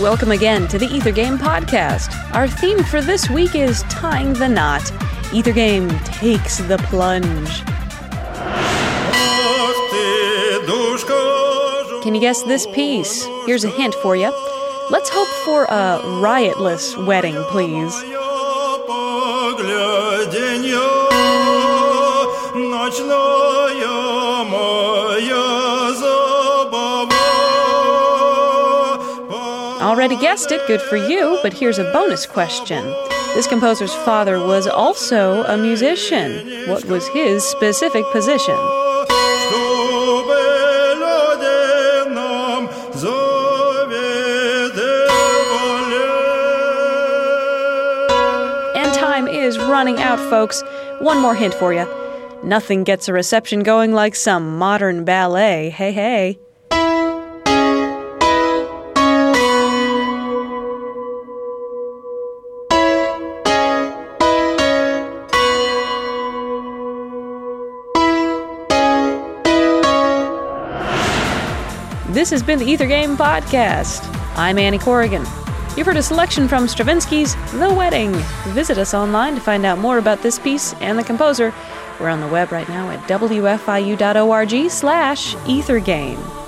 Welcome again to the Ether Game Podcast. Our theme for this week is Tying the Knot. Ether Game takes the plunge. Can you guess this piece? Here's a hint for you. Let's hope for a riotless wedding, please. Already guessed it, good for you, but here's a bonus question. This composer's father was also a musician. What was his specific position? And time is running out, folks. One more hint for you. Nothing gets a reception going like some modern ballet. Hey, hey. This has been the Ether Game Podcast. I'm Annie Corrigan. You've heard a selection from Stravinsky's The Wedding. Visit us online to find out more about this piece and the composer. We're on the web right now at wfiu.org slash ethergame.